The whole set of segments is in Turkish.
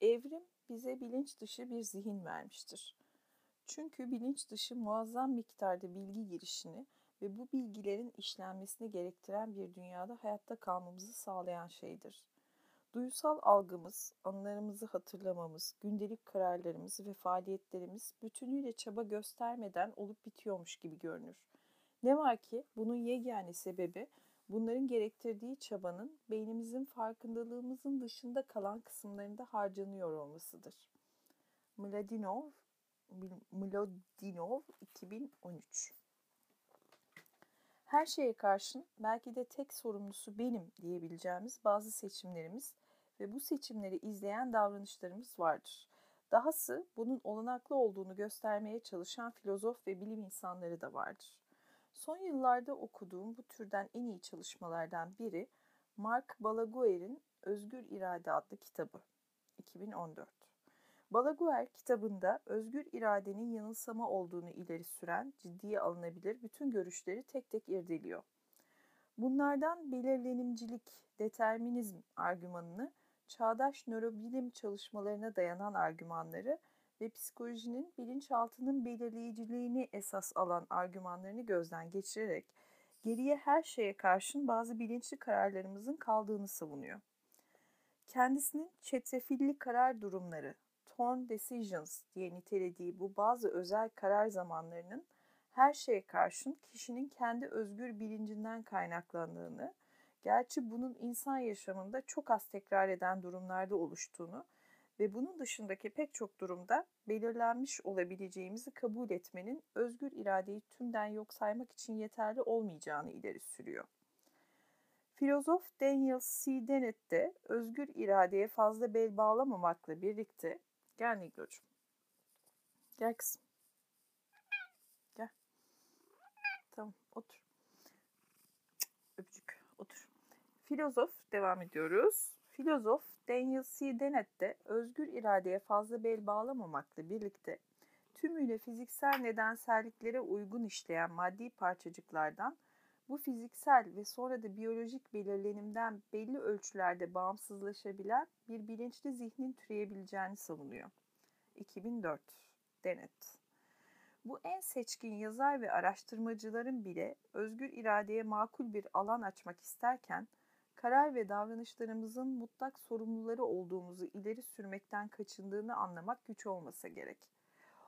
Evrim bize bilinç dışı bir zihin vermiştir. Çünkü bilinç dışı muazzam miktarda bilgi girişini ve bu bilgilerin işlenmesini gerektiren bir dünyada hayatta kalmamızı sağlayan şeydir. Duysal algımız, anılarımızı hatırlamamız, gündelik kararlarımız ve faaliyetlerimiz bütünüyle çaba göstermeden olup bitiyormuş gibi görünür. Ne var ki bunun yegane sebebi bunların gerektirdiği çabanın beynimizin farkındalığımızın dışında kalan kısımlarında harcanıyor olmasıdır. Mladinov, Mladinov 2013 her şeye karşın belki de tek sorumlusu benim diyebileceğimiz bazı seçimlerimiz ve bu seçimleri izleyen davranışlarımız vardır. Dahası bunun olanaklı olduğunu göstermeye çalışan filozof ve bilim insanları da vardır. Son yıllarda okuduğum bu türden en iyi çalışmalardan biri Mark Balaguer'in Özgür İrade adlı kitabı 2014. Balaguer kitabında özgür iradenin yanılsama olduğunu ileri süren ciddiye alınabilir bütün görüşleri tek tek irdeliyor. Bunlardan belirlenimcilik, determinizm argümanını, çağdaş nörobilim çalışmalarına dayanan argümanları ve psikolojinin bilinçaltının belirleyiciliğini esas alan argümanlarını gözden geçirerek geriye her şeye karşın bazı bilinçli kararlarımızın kaldığını savunuyor. Kendisinin çetrefilli karar durumları, torn decisions diye nitelediği bu bazı özel karar zamanlarının her şeye karşın kişinin kendi özgür bilincinden kaynaklandığını, gerçi bunun insan yaşamında çok az tekrar eden durumlarda oluştuğunu ve bunun dışındaki pek çok durumda belirlenmiş olabileceğimizi kabul etmenin özgür iradeyi tümden yok saymak için yeterli olmayacağını ileri sürüyor. Filozof Daniel C. Dennett de özgür iradeye fazla bel bağlamamakla birlikte gel Nigro'cum gel kızım. Tamam otur. Öpücük otur. Filozof devam ediyoruz Filozof Daniel C. Dennett de özgür iradeye fazla bel bağlamamakla birlikte tümüyle fiziksel nedenselliklere uygun işleyen maddi parçacıklardan bu fiziksel ve sonra da biyolojik belirlenimden belli ölçülerde bağımsızlaşabilen bir bilinçli zihnin türeyebileceğini savunuyor. 2004 Dennett bu en seçkin yazar ve araştırmacıların bile özgür iradeye makul bir alan açmak isterken karar ve davranışlarımızın mutlak sorumluları olduğumuzu ileri sürmekten kaçındığını anlamak güç olmasa gerek.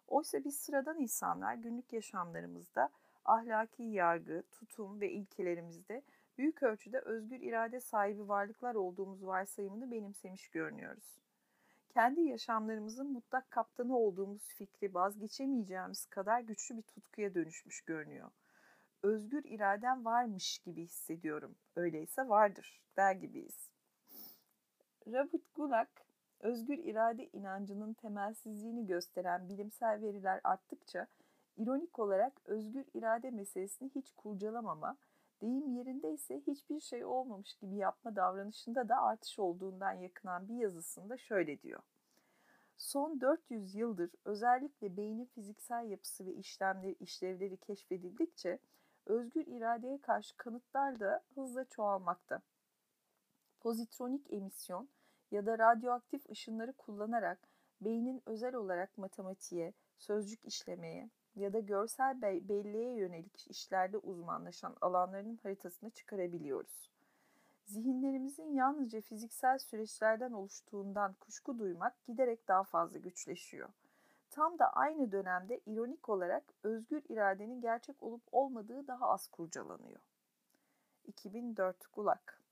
Oysa biz sıradan insanlar günlük yaşamlarımızda ahlaki yargı, tutum ve ilkelerimizde büyük ölçüde özgür irade sahibi varlıklar olduğumuz varsayımını benimsemiş görünüyoruz. Kendi yaşamlarımızın mutlak kaptanı olduğumuz fikri vazgeçemeyeceğimiz kadar güçlü bir tutkuya dönüşmüş görünüyor özgür iradem varmış gibi hissediyorum. Öyleyse vardır der gibiyiz. Robert Gulak, özgür irade inancının temelsizliğini gösteren bilimsel veriler arttıkça ironik olarak özgür irade meselesini hiç kurcalamama, deyim yerindeyse hiçbir şey olmamış gibi yapma davranışında da artış olduğundan yakınan bir yazısında şöyle diyor. Son 400 yıldır özellikle beynin fiziksel yapısı ve işlemleri, işlevleri keşfedildikçe özgür iradeye karşı kanıtlar da hızla çoğalmakta. Pozitronik emisyon ya da radyoaktif ışınları kullanarak beynin özel olarak matematiğe, sözcük işlemeye ya da görsel belleğe yönelik işlerde uzmanlaşan alanlarının haritasını çıkarabiliyoruz. Zihinlerimizin yalnızca fiziksel süreçlerden oluştuğundan kuşku duymak giderek daha fazla güçleşiyor. Tam da aynı dönemde ironik olarak özgür iradenin gerçek olup olmadığı daha az kurcalanıyor. 2004 Gulak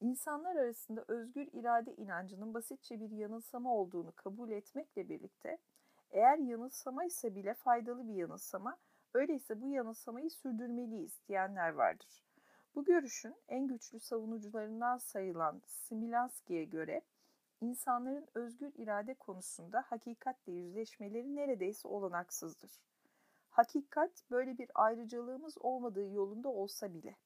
İnsanlar arasında özgür irade inancının basitçe bir yanılsama olduğunu kabul etmekle birlikte eğer yanılsama ise bile faydalı bir yanılsama, öyleyse bu yanılsamayı sürdürmeliyiz diyenler vardır. Bu görüşün en güçlü savunucularından sayılan Smilanski'ye göre insanların özgür irade konusunda hakikatle yüzleşmeleri neredeyse olanaksızdır. Hakikat böyle bir ayrıcalığımız olmadığı yolunda olsa bile.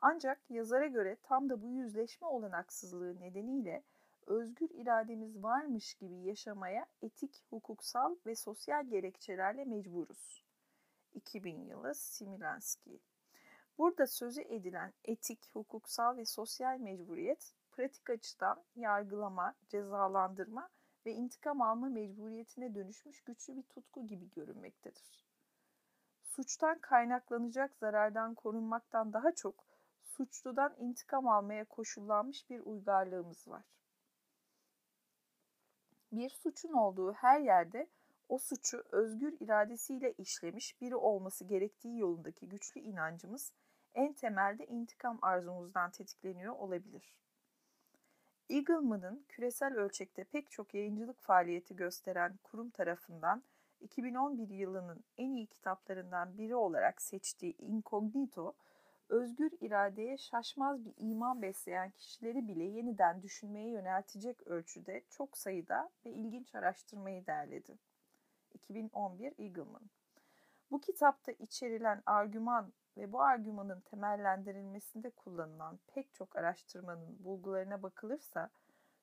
Ancak yazara göre tam da bu yüzleşme olanaksızlığı nedeniyle özgür irademiz varmış gibi yaşamaya etik, hukuksal ve sosyal gerekçelerle mecburuz. 2000 yılı Similanski. Burada sözü edilen etik, hukuksal ve sosyal mecburiyet pratik açıdan yargılama, cezalandırma ve intikam alma mecburiyetine dönüşmüş güçlü bir tutku gibi görünmektedir. Suçtan kaynaklanacak zarardan korunmaktan daha çok suçludan intikam almaya koşullanmış bir uygarlığımız var. Bir suçun olduğu her yerde o suçu özgür iradesiyle işlemiş biri olması gerektiği yolundaki güçlü inancımız en temelde intikam arzumuzdan tetikleniyor olabilir. Eagleman'ın küresel ölçekte pek çok yayıncılık faaliyeti gösteren kurum tarafından 2011 yılının en iyi kitaplarından biri olarak seçtiği Incognito, özgür iradeye şaşmaz bir iman besleyen kişileri bile yeniden düşünmeye yöneltecek ölçüde çok sayıda ve ilginç araştırmayı derledi. 2011 Eagleman. Bu kitapta içerilen argüman ve bu argümanın temellendirilmesinde kullanılan pek çok araştırmanın bulgularına bakılırsa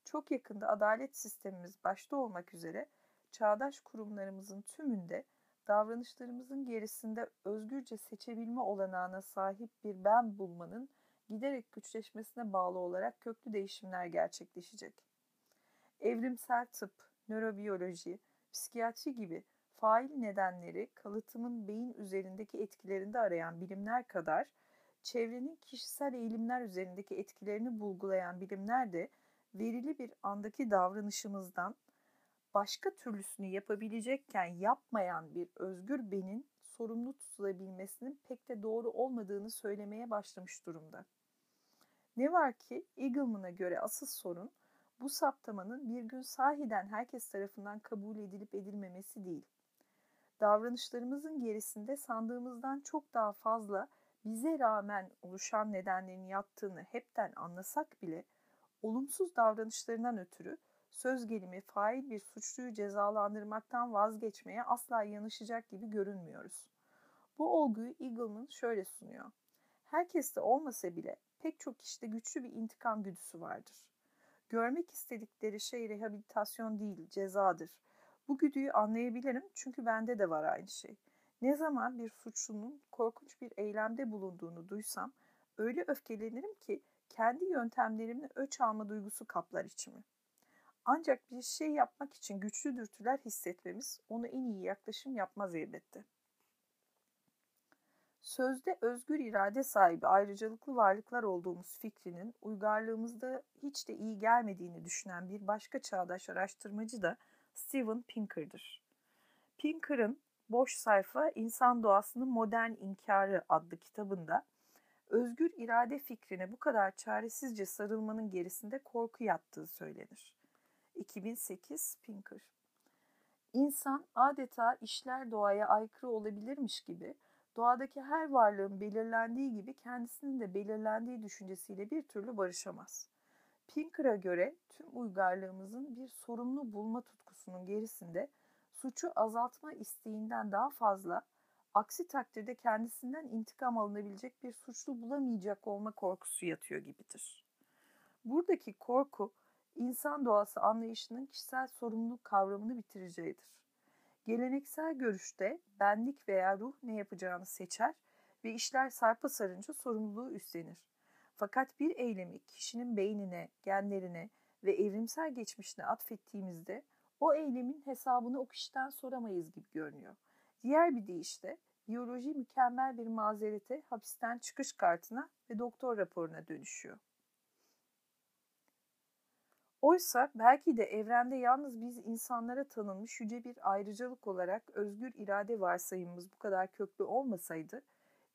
çok yakında adalet sistemimiz başta olmak üzere çağdaş kurumlarımızın tümünde davranışlarımızın gerisinde özgürce seçebilme olanağına sahip bir ben bulmanın giderek güçleşmesine bağlı olarak köklü değişimler gerçekleşecek. Evrimsel tıp, nörobiyoloji, psikiyatri gibi fail nedenleri kalıtımın beyin üzerindeki etkilerinde arayan bilimler kadar çevrenin kişisel eğilimler üzerindeki etkilerini bulgulayan bilimler de verili bir andaki davranışımızdan başka türlüsünü yapabilecekken yapmayan bir özgür benin sorumlu tutulabilmesinin pek de doğru olmadığını söylemeye başlamış durumda. Ne var ki Eagleman'a göre asıl sorun bu saptamanın bir gün sahiden herkes tarafından kabul edilip edilmemesi değil. Davranışlarımızın gerisinde sandığımızdan çok daha fazla bize rağmen oluşan nedenlerin yattığını hepten anlasak bile olumsuz davranışlarından ötürü söz gelimi fail bir suçluyu cezalandırmaktan vazgeçmeye asla yanaşacak gibi görünmüyoruz. Bu olguyu Eagleman şöyle sunuyor. Herkeste olmasa bile pek çok kişide güçlü bir intikam güdüsü vardır. Görmek istedikleri şey rehabilitasyon değil, cezadır. Bu güdüyü anlayabilirim çünkü bende de var aynı şey. Ne zaman bir suçlunun korkunç bir eylemde bulunduğunu duysam öyle öfkelenirim ki kendi yöntemlerimle öç alma duygusu kaplar içimi. Ancak bir şey yapmak için güçlü dürtüler hissetmemiz onu en iyi yaklaşım yapmaz elbette. Sözde özgür irade sahibi ayrıcalıklı varlıklar olduğumuz fikrinin uygarlığımızda hiç de iyi gelmediğini düşünen bir başka çağdaş araştırmacı da Steven Pinker'dır. Pinker'ın Boş Sayfa İnsan Doğasının Modern İnkarı adlı kitabında özgür irade fikrine bu kadar çaresizce sarılmanın gerisinde korku yattığı söylenir. 2008 Pinker İnsan adeta işler doğaya aykırı olabilirmiş gibi doğadaki her varlığın belirlendiği gibi kendisinin de belirlendiği düşüncesiyle bir türlü barışamaz. Pinker'a göre tüm uygarlığımızın bir sorumlu bulma tutkusunun gerisinde suçu azaltma isteğinden daha fazla, aksi takdirde kendisinden intikam alınabilecek bir suçlu bulamayacak olma korkusu yatıyor gibidir. Buradaki korku, insan doğası anlayışının kişisel sorumluluk kavramını bitireceğidir. Geleneksel görüşte benlik veya ruh ne yapacağını seçer ve işler sarpa sarınca sorumluluğu üstlenir. Fakat bir eylemi kişinin beynine, genlerine ve evrimsel geçmişine atfettiğimizde o eylemin hesabını o kişiden soramayız gibi görünüyor. Diğer bir deyişle biyoloji mükemmel bir mazerete, hapisten çıkış kartına ve doktor raporuna dönüşüyor. Oysa belki de evrende yalnız biz insanlara tanınmış yüce bir ayrıcalık olarak özgür irade varsayımımız bu kadar köklü olmasaydı,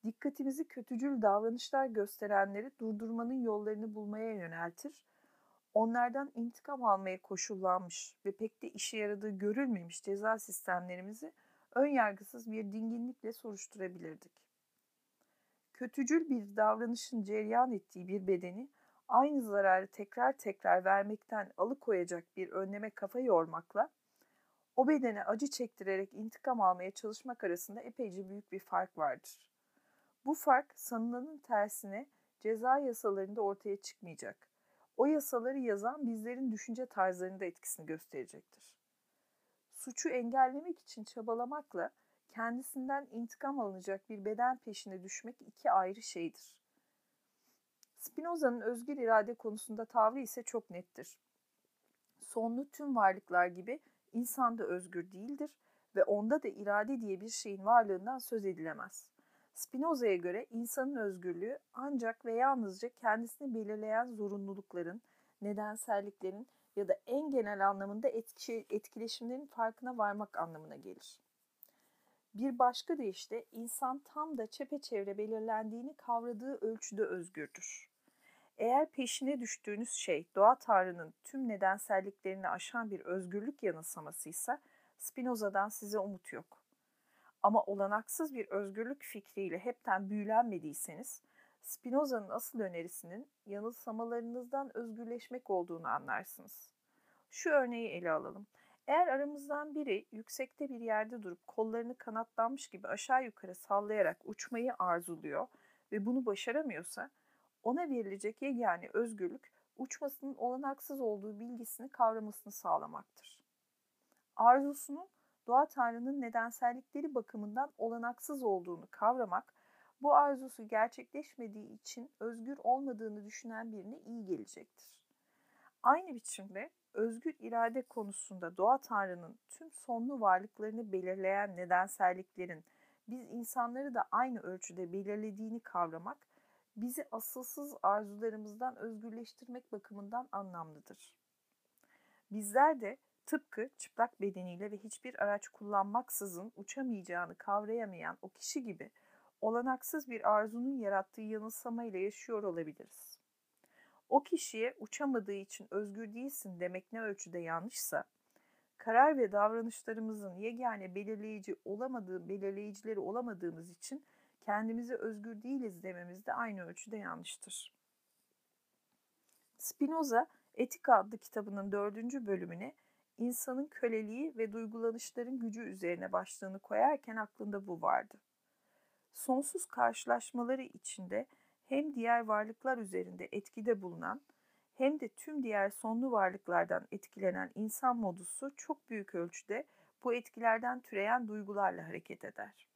dikkatimizi kötücül davranışlar gösterenleri durdurmanın yollarını bulmaya yöneltir, onlardan intikam almaya koşullanmış ve pek de işe yaradığı görülmemiş ceza sistemlerimizi ön yargısız bir dinginlikle soruşturabilirdik. Kötücül bir davranışın cereyan ettiği bir bedeni aynı zararı tekrar tekrar vermekten alıkoyacak bir önleme kafa yormakla o bedene acı çektirerek intikam almaya çalışmak arasında epeyce büyük bir fark vardır. Bu fark sanılanın tersine ceza yasalarında ortaya çıkmayacak. O yasaları yazan bizlerin düşünce tarzlarında etkisini gösterecektir. Suçu engellemek için çabalamakla kendisinden intikam alınacak bir beden peşine düşmek iki ayrı şeydir. Spinoza'nın özgür irade konusunda tavrı ise çok nettir. Sonlu tüm varlıklar gibi insan da özgür değildir ve onda da irade diye bir şeyin varlığından söz edilemez. Spinoza'ya göre insanın özgürlüğü ancak ve yalnızca kendisini belirleyen zorunlulukların, nedenselliklerin ya da en genel anlamında etki, etkileşimlerin farkına varmak anlamına gelir. Bir başka deyişle insan tam da çepeçevre belirlendiğini kavradığı ölçüde özgürdür. Eğer peşine düştüğünüz şey doğa tanrının tüm nedenselliklerini aşan bir özgürlük yanılsamasıysa Spinoza'dan size umut yok. Ama olanaksız bir özgürlük fikriyle hepten büyülenmediyseniz Spinoza'nın asıl önerisinin yanılsamalarınızdan özgürleşmek olduğunu anlarsınız. Şu örneği ele alalım. Eğer aramızdan biri yüksekte bir yerde durup kollarını kanatlanmış gibi aşağı yukarı sallayarak uçmayı arzuluyor ve bunu başaramıyorsa ona verilecek yegane özgürlük uçmasının olanaksız olduğu bilgisini kavramasını sağlamaktır. Arzusunun doğa tanrının nedensellikleri bakımından olanaksız olduğunu kavramak, bu arzusu gerçekleşmediği için özgür olmadığını düşünen birine iyi gelecektir. Aynı biçimde özgür irade konusunda doğa tanrının tüm sonlu varlıklarını belirleyen nedenselliklerin biz insanları da aynı ölçüde belirlediğini kavramak, bizi asılsız arzularımızdan özgürleştirmek bakımından anlamlıdır. Bizler de tıpkı çıplak bedeniyle ve hiçbir araç kullanmaksızın uçamayacağını kavrayamayan o kişi gibi olanaksız bir arzunun yarattığı yanılsamayla yaşıyor olabiliriz. O kişiye uçamadığı için özgür değilsin demek ne ölçüde yanlışsa, karar ve davranışlarımızın yegane belirleyici olamadığı, belirleyicileri olamadığımız için kendimizi özgür değiliz dememiz de aynı ölçüde yanlıştır. Spinoza Etika adlı kitabının dördüncü bölümüne insanın köleliği ve duygulanışların gücü üzerine başlığını koyarken aklında bu vardı. Sonsuz karşılaşmaları içinde hem diğer varlıklar üzerinde etkide bulunan hem de tüm diğer sonlu varlıklardan etkilenen insan modusu çok büyük ölçüde bu etkilerden türeyen duygularla hareket eder.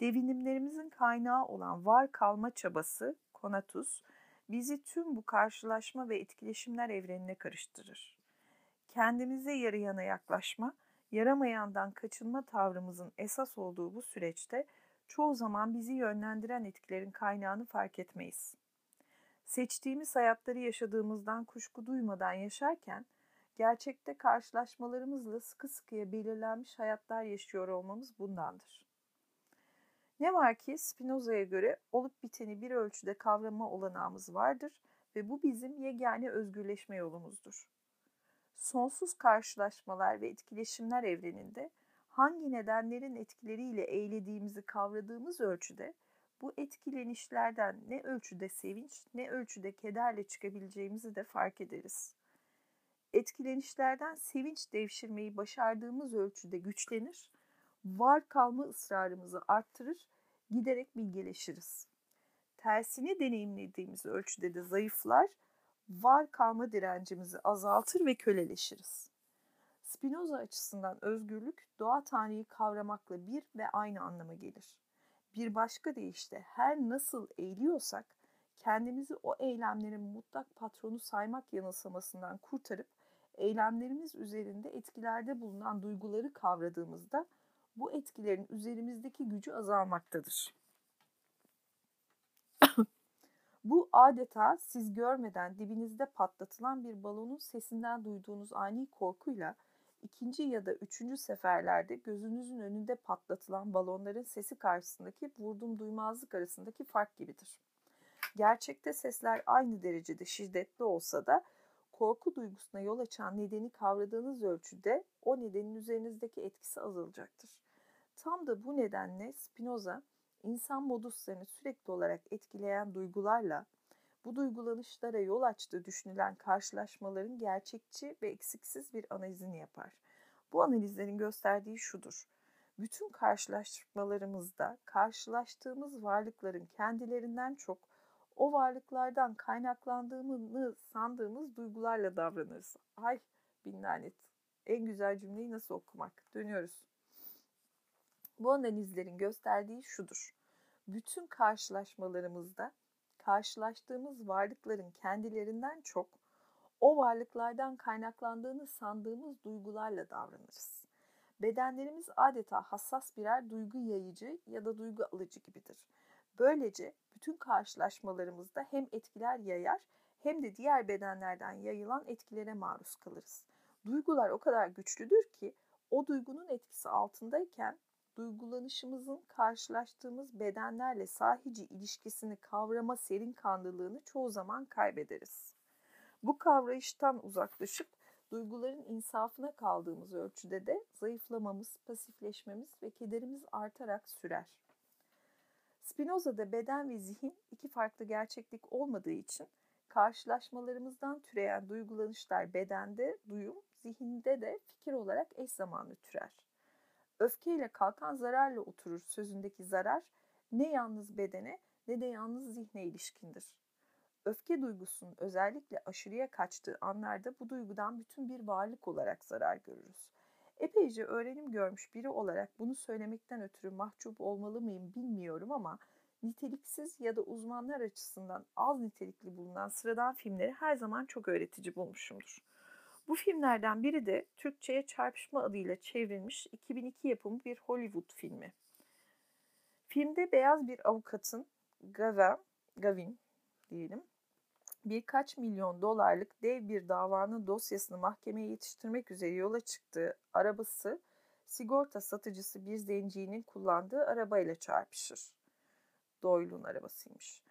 Devinimlerimizin kaynağı olan var kalma çabası, konatus, bizi tüm bu karşılaşma ve etkileşimler evrenine karıştırır. Kendimize yarayana yaklaşma, yaramayandan kaçınma tavrımızın esas olduğu bu süreçte çoğu zaman bizi yönlendiren etkilerin kaynağını fark etmeyiz. Seçtiğimiz hayatları yaşadığımızdan kuşku duymadan yaşarken, gerçekte karşılaşmalarımızla sıkı sıkıya belirlenmiş hayatlar yaşıyor olmamız bundandır. Ne var ki Spinoza'ya göre olup biteni bir ölçüde kavrama olanağımız vardır ve bu bizim yegane özgürleşme yolumuzdur. Sonsuz karşılaşmalar ve etkileşimler evreninde hangi nedenlerin etkileriyle eğlediğimizi kavradığımız ölçüde bu etkilenişlerden ne ölçüde sevinç ne ölçüde kederle çıkabileceğimizi de fark ederiz. Etkilenişlerden sevinç devşirmeyi başardığımız ölçüde güçlenir, var kalma ısrarımızı arttırır, giderek bilgeleşiriz. Tersini deneyimlediğimiz ölçüde de zayıflar, var kalma direncimizi azaltır ve köleleşiriz. Spinoza açısından özgürlük doğa tanrıyı kavramakla bir ve aynı anlama gelir. Bir başka deyişle her nasıl eğiliyorsak kendimizi o eylemlerin mutlak patronu saymak yanılsamasından kurtarıp eylemlerimiz üzerinde etkilerde bulunan duyguları kavradığımızda bu etkilerin üzerimizdeki gücü azalmaktadır. Bu adeta siz görmeden dibinizde patlatılan bir balonun sesinden duyduğunuz ani korkuyla ikinci ya da üçüncü seferlerde gözünüzün önünde patlatılan balonların sesi karşısındaki vurdum duymazlık arasındaki fark gibidir. Gerçekte sesler aynı derecede şiddetli olsa da korku duygusuna yol açan nedeni kavradığınız ölçüde o nedenin üzerinizdeki etkisi azalacaktır. Tam da bu nedenle Spinoza insan moduslarını sürekli olarak etkileyen duygularla bu duygulanışlara yol açtığı düşünülen karşılaşmaların gerçekçi ve eksiksiz bir analizini yapar. Bu analizlerin gösterdiği şudur. Bütün karşılaşmalarımızda karşılaştığımız varlıkların kendilerinden çok o varlıklardan kaynaklandığını sandığımız duygularla davranırız. Ay bin lanet. En güzel cümleyi nasıl okumak? Dönüyoruz. Bu analizlerin gösterdiği şudur. Bütün karşılaşmalarımızda karşılaştığımız varlıkların kendilerinden çok o varlıklardan kaynaklandığını sandığımız duygularla davranırız. Bedenlerimiz adeta hassas birer duygu yayıcı ya da duygu alıcı gibidir. Böylece bütün karşılaşmalarımızda hem etkiler yayar hem de diğer bedenlerden yayılan etkilere maruz kalırız. Duygular o kadar güçlüdür ki o duygunun etkisi altındayken duygulanışımızın karşılaştığımız bedenlerle sahici ilişkisini kavrama serin kanlılığını çoğu zaman kaybederiz. Bu kavrayıştan uzaklaşıp duyguların insafına kaldığımız ölçüde de zayıflamamız, pasifleşmemiz ve kederimiz artarak sürer. Spinoza'da beden ve zihin iki farklı gerçeklik olmadığı için karşılaşmalarımızdan türeyen duygulanışlar bedende, duyum, zihinde de fikir olarak eş zamanlı türer. Öfkeyle kalkan zararla oturur sözündeki zarar ne yalnız bedene ne de yalnız zihne ilişkindir. Öfke duygusunun özellikle aşırıya kaçtığı anlarda bu duygudan bütün bir varlık olarak zarar görürüz. Epeyce öğrenim görmüş biri olarak bunu söylemekten ötürü mahcup olmalı mıyım bilmiyorum ama niteliksiz ya da uzmanlar açısından az nitelikli bulunan sıradan filmleri her zaman çok öğretici bulmuşumdur. Bu filmlerden biri de Türkçe'ye Çarpışma adıyla çevrilmiş 2002 yapımı bir Hollywood filmi. Filmde beyaz bir avukatın Gavin, Gavin diyelim, birkaç milyon dolarlık dev bir davanın dosyasını mahkemeye yetiştirmek üzere yola çıktığı arabası sigorta satıcısı bir zencinin kullandığı arabayla çarpışır. Doyle'un arabasıymış.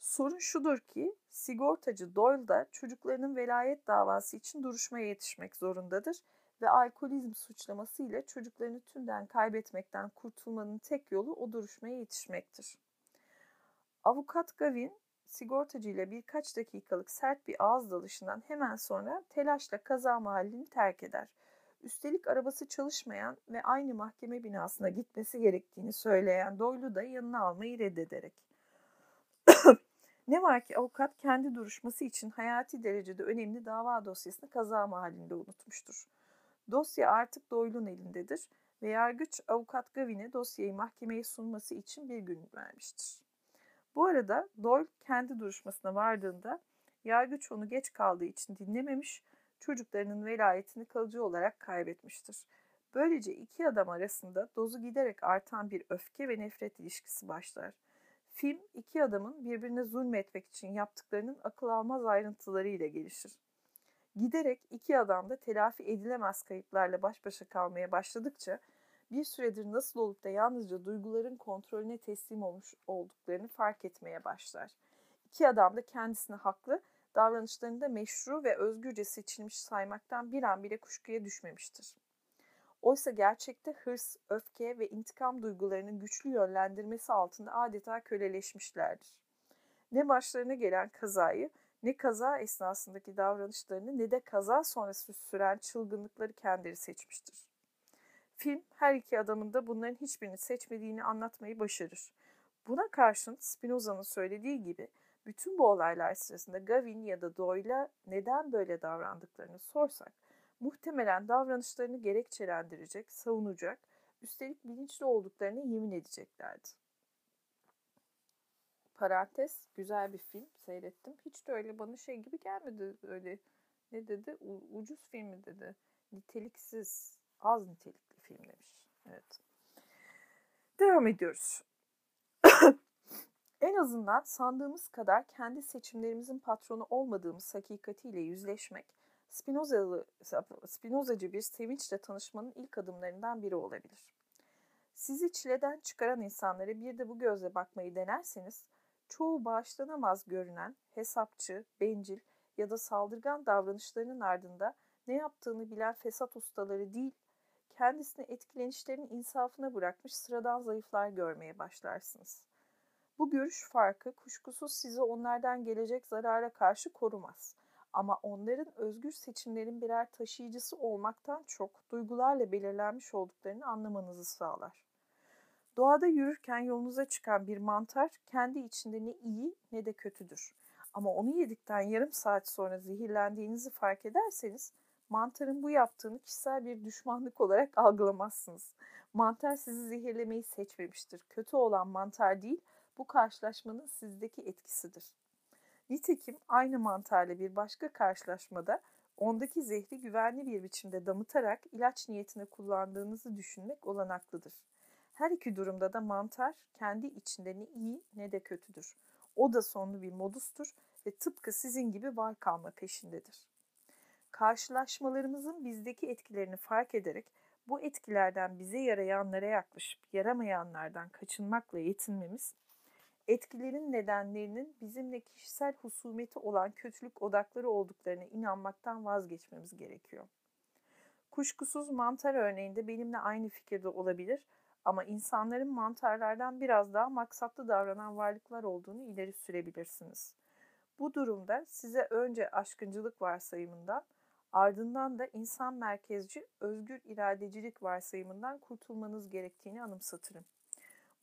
Sorun şudur ki sigortacı Doyle da çocuklarının velayet davası için duruşmaya yetişmek zorundadır ve alkolizm suçlamasıyla çocuklarını tümden kaybetmekten kurtulmanın tek yolu o duruşmaya yetişmektir. Avukat Gavin sigortacı ile birkaç dakikalık sert bir ağız dalışından hemen sonra telaşla kaza mahallini terk eder. Üstelik arabası çalışmayan ve aynı mahkeme binasına gitmesi gerektiğini söyleyen Doyle'u da yanına almayı reddederek. Ne var ki avukat kendi duruşması için hayati derecede önemli dava dosyasını kaza mahallinde unutmuştur. Dosya artık Doyle'un elindedir ve yargıç avukat Gavin'e dosyayı mahkemeye sunması için bir gün vermiştir. Bu arada Doyle kendi duruşmasına vardığında yargıç onu geç kaldığı için dinlememiş, çocuklarının velayetini kalıcı olarak kaybetmiştir. Böylece iki adam arasında dozu giderek artan bir öfke ve nefret ilişkisi başlar. Film iki adamın birbirine zulmetmek için yaptıklarının akıl almaz ayrıntıları ile gelişir. Giderek iki adam da telafi edilemez kayıplarla baş başa kalmaya başladıkça bir süredir nasıl olup da yalnızca duyguların kontrolüne teslim olmuş olduklarını fark etmeye başlar. İki adam da kendisini haklı, davranışlarını da meşru ve özgürce seçilmiş saymaktan bir an bile kuşkuya düşmemiştir. Oysa gerçekte hırs, öfke ve intikam duygularının güçlü yönlendirmesi altında adeta köleleşmişlerdir. Ne başlarına gelen kazayı, ne kaza esnasındaki davranışlarını ne de kaza sonrası süren çılgınlıkları kendileri seçmiştir. Film her iki adamın da bunların hiçbirini seçmediğini anlatmayı başarır. Buna karşın Spinoza'nın söylediği gibi bütün bu olaylar sırasında Gavin ya da Doyle'a neden böyle davrandıklarını sorsak, muhtemelen davranışlarını gerekçelendirecek, savunacak, üstelik bilinçli olduklarını yemin edeceklerdi. Parantez, güzel bir film seyrettim. Hiç de öyle bana şey gibi gelmedi öyle ne dedi? U- ucuz filmi dedi. Niteliksiz, az nitelik film demiş. Evet. Devam ediyoruz. en azından sandığımız kadar kendi seçimlerimizin patronu olmadığımız hakikatiyle yüzleşmek, Spinozalı, Spinozacı bir sevinçle tanışmanın ilk adımlarından biri olabilir. Sizi çileden çıkaran insanlara bir de bu gözle bakmayı denerseniz, çoğu bağışlanamaz görünen, hesapçı, bencil ya da saldırgan davranışlarının ardında ne yaptığını bilen fesat ustaları değil, kendisini etkilenişlerin insafına bırakmış sıradan zayıflar görmeye başlarsınız. Bu görüş farkı kuşkusuz sizi onlardan gelecek zarara karşı korumaz. Ama onların özgür seçimlerin birer taşıyıcısı olmaktan çok duygularla belirlenmiş olduklarını anlamanızı sağlar. Doğada yürürken yolunuza çıkan bir mantar kendi içinde ne iyi ne de kötüdür. Ama onu yedikten yarım saat sonra zehirlendiğinizi fark ederseniz mantarın bu yaptığını kişisel bir düşmanlık olarak algılamazsınız. Mantar sizi zehirlemeyi seçmemiştir. Kötü olan mantar değil, bu karşılaşmanın sizdeki etkisidir. Nitekim aynı mantarla bir başka karşılaşmada ondaki zehri güvenli bir biçimde damıtarak ilaç niyetine kullandığınızı düşünmek olanaklıdır. Her iki durumda da mantar kendi içinde ne iyi ne de kötüdür. O da sonlu bir modustur ve tıpkı sizin gibi var kalma peşindedir. Karşılaşmalarımızın bizdeki etkilerini fark ederek bu etkilerden bize yarayanlara yaklaşıp yaramayanlardan kaçınmakla yetinmemiz, etkilerin nedenlerinin bizimle kişisel husumeti olan kötülük odakları olduklarına inanmaktan vazgeçmemiz gerekiyor. Kuşkusuz mantar örneğinde benimle aynı fikirde olabilir ama insanların mantarlardan biraz daha maksatlı davranan varlıklar olduğunu ileri sürebilirsiniz. Bu durumda size önce aşkıncılık varsayımından, ardından da insan merkezci özgür iradecilik varsayımından kurtulmanız gerektiğini anımsatırım.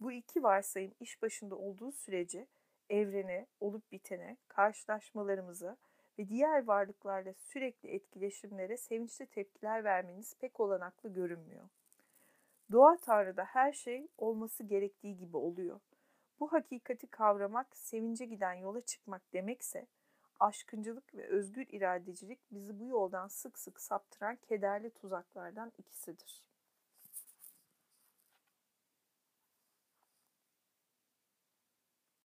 Bu iki varsayım iş başında olduğu sürece evrene, olup bitene, karşılaşmalarımıza ve diğer varlıklarla sürekli etkileşimlere sevinçli tepkiler vermeniz pek olanaklı görünmüyor. Doğa Tanrı'da her şey olması gerektiği gibi oluyor. Bu hakikati kavramak, sevince giden yola çıkmak demekse, aşkıncılık ve özgür iradecilik bizi bu yoldan sık sık saptıran kederli tuzaklardan ikisidir.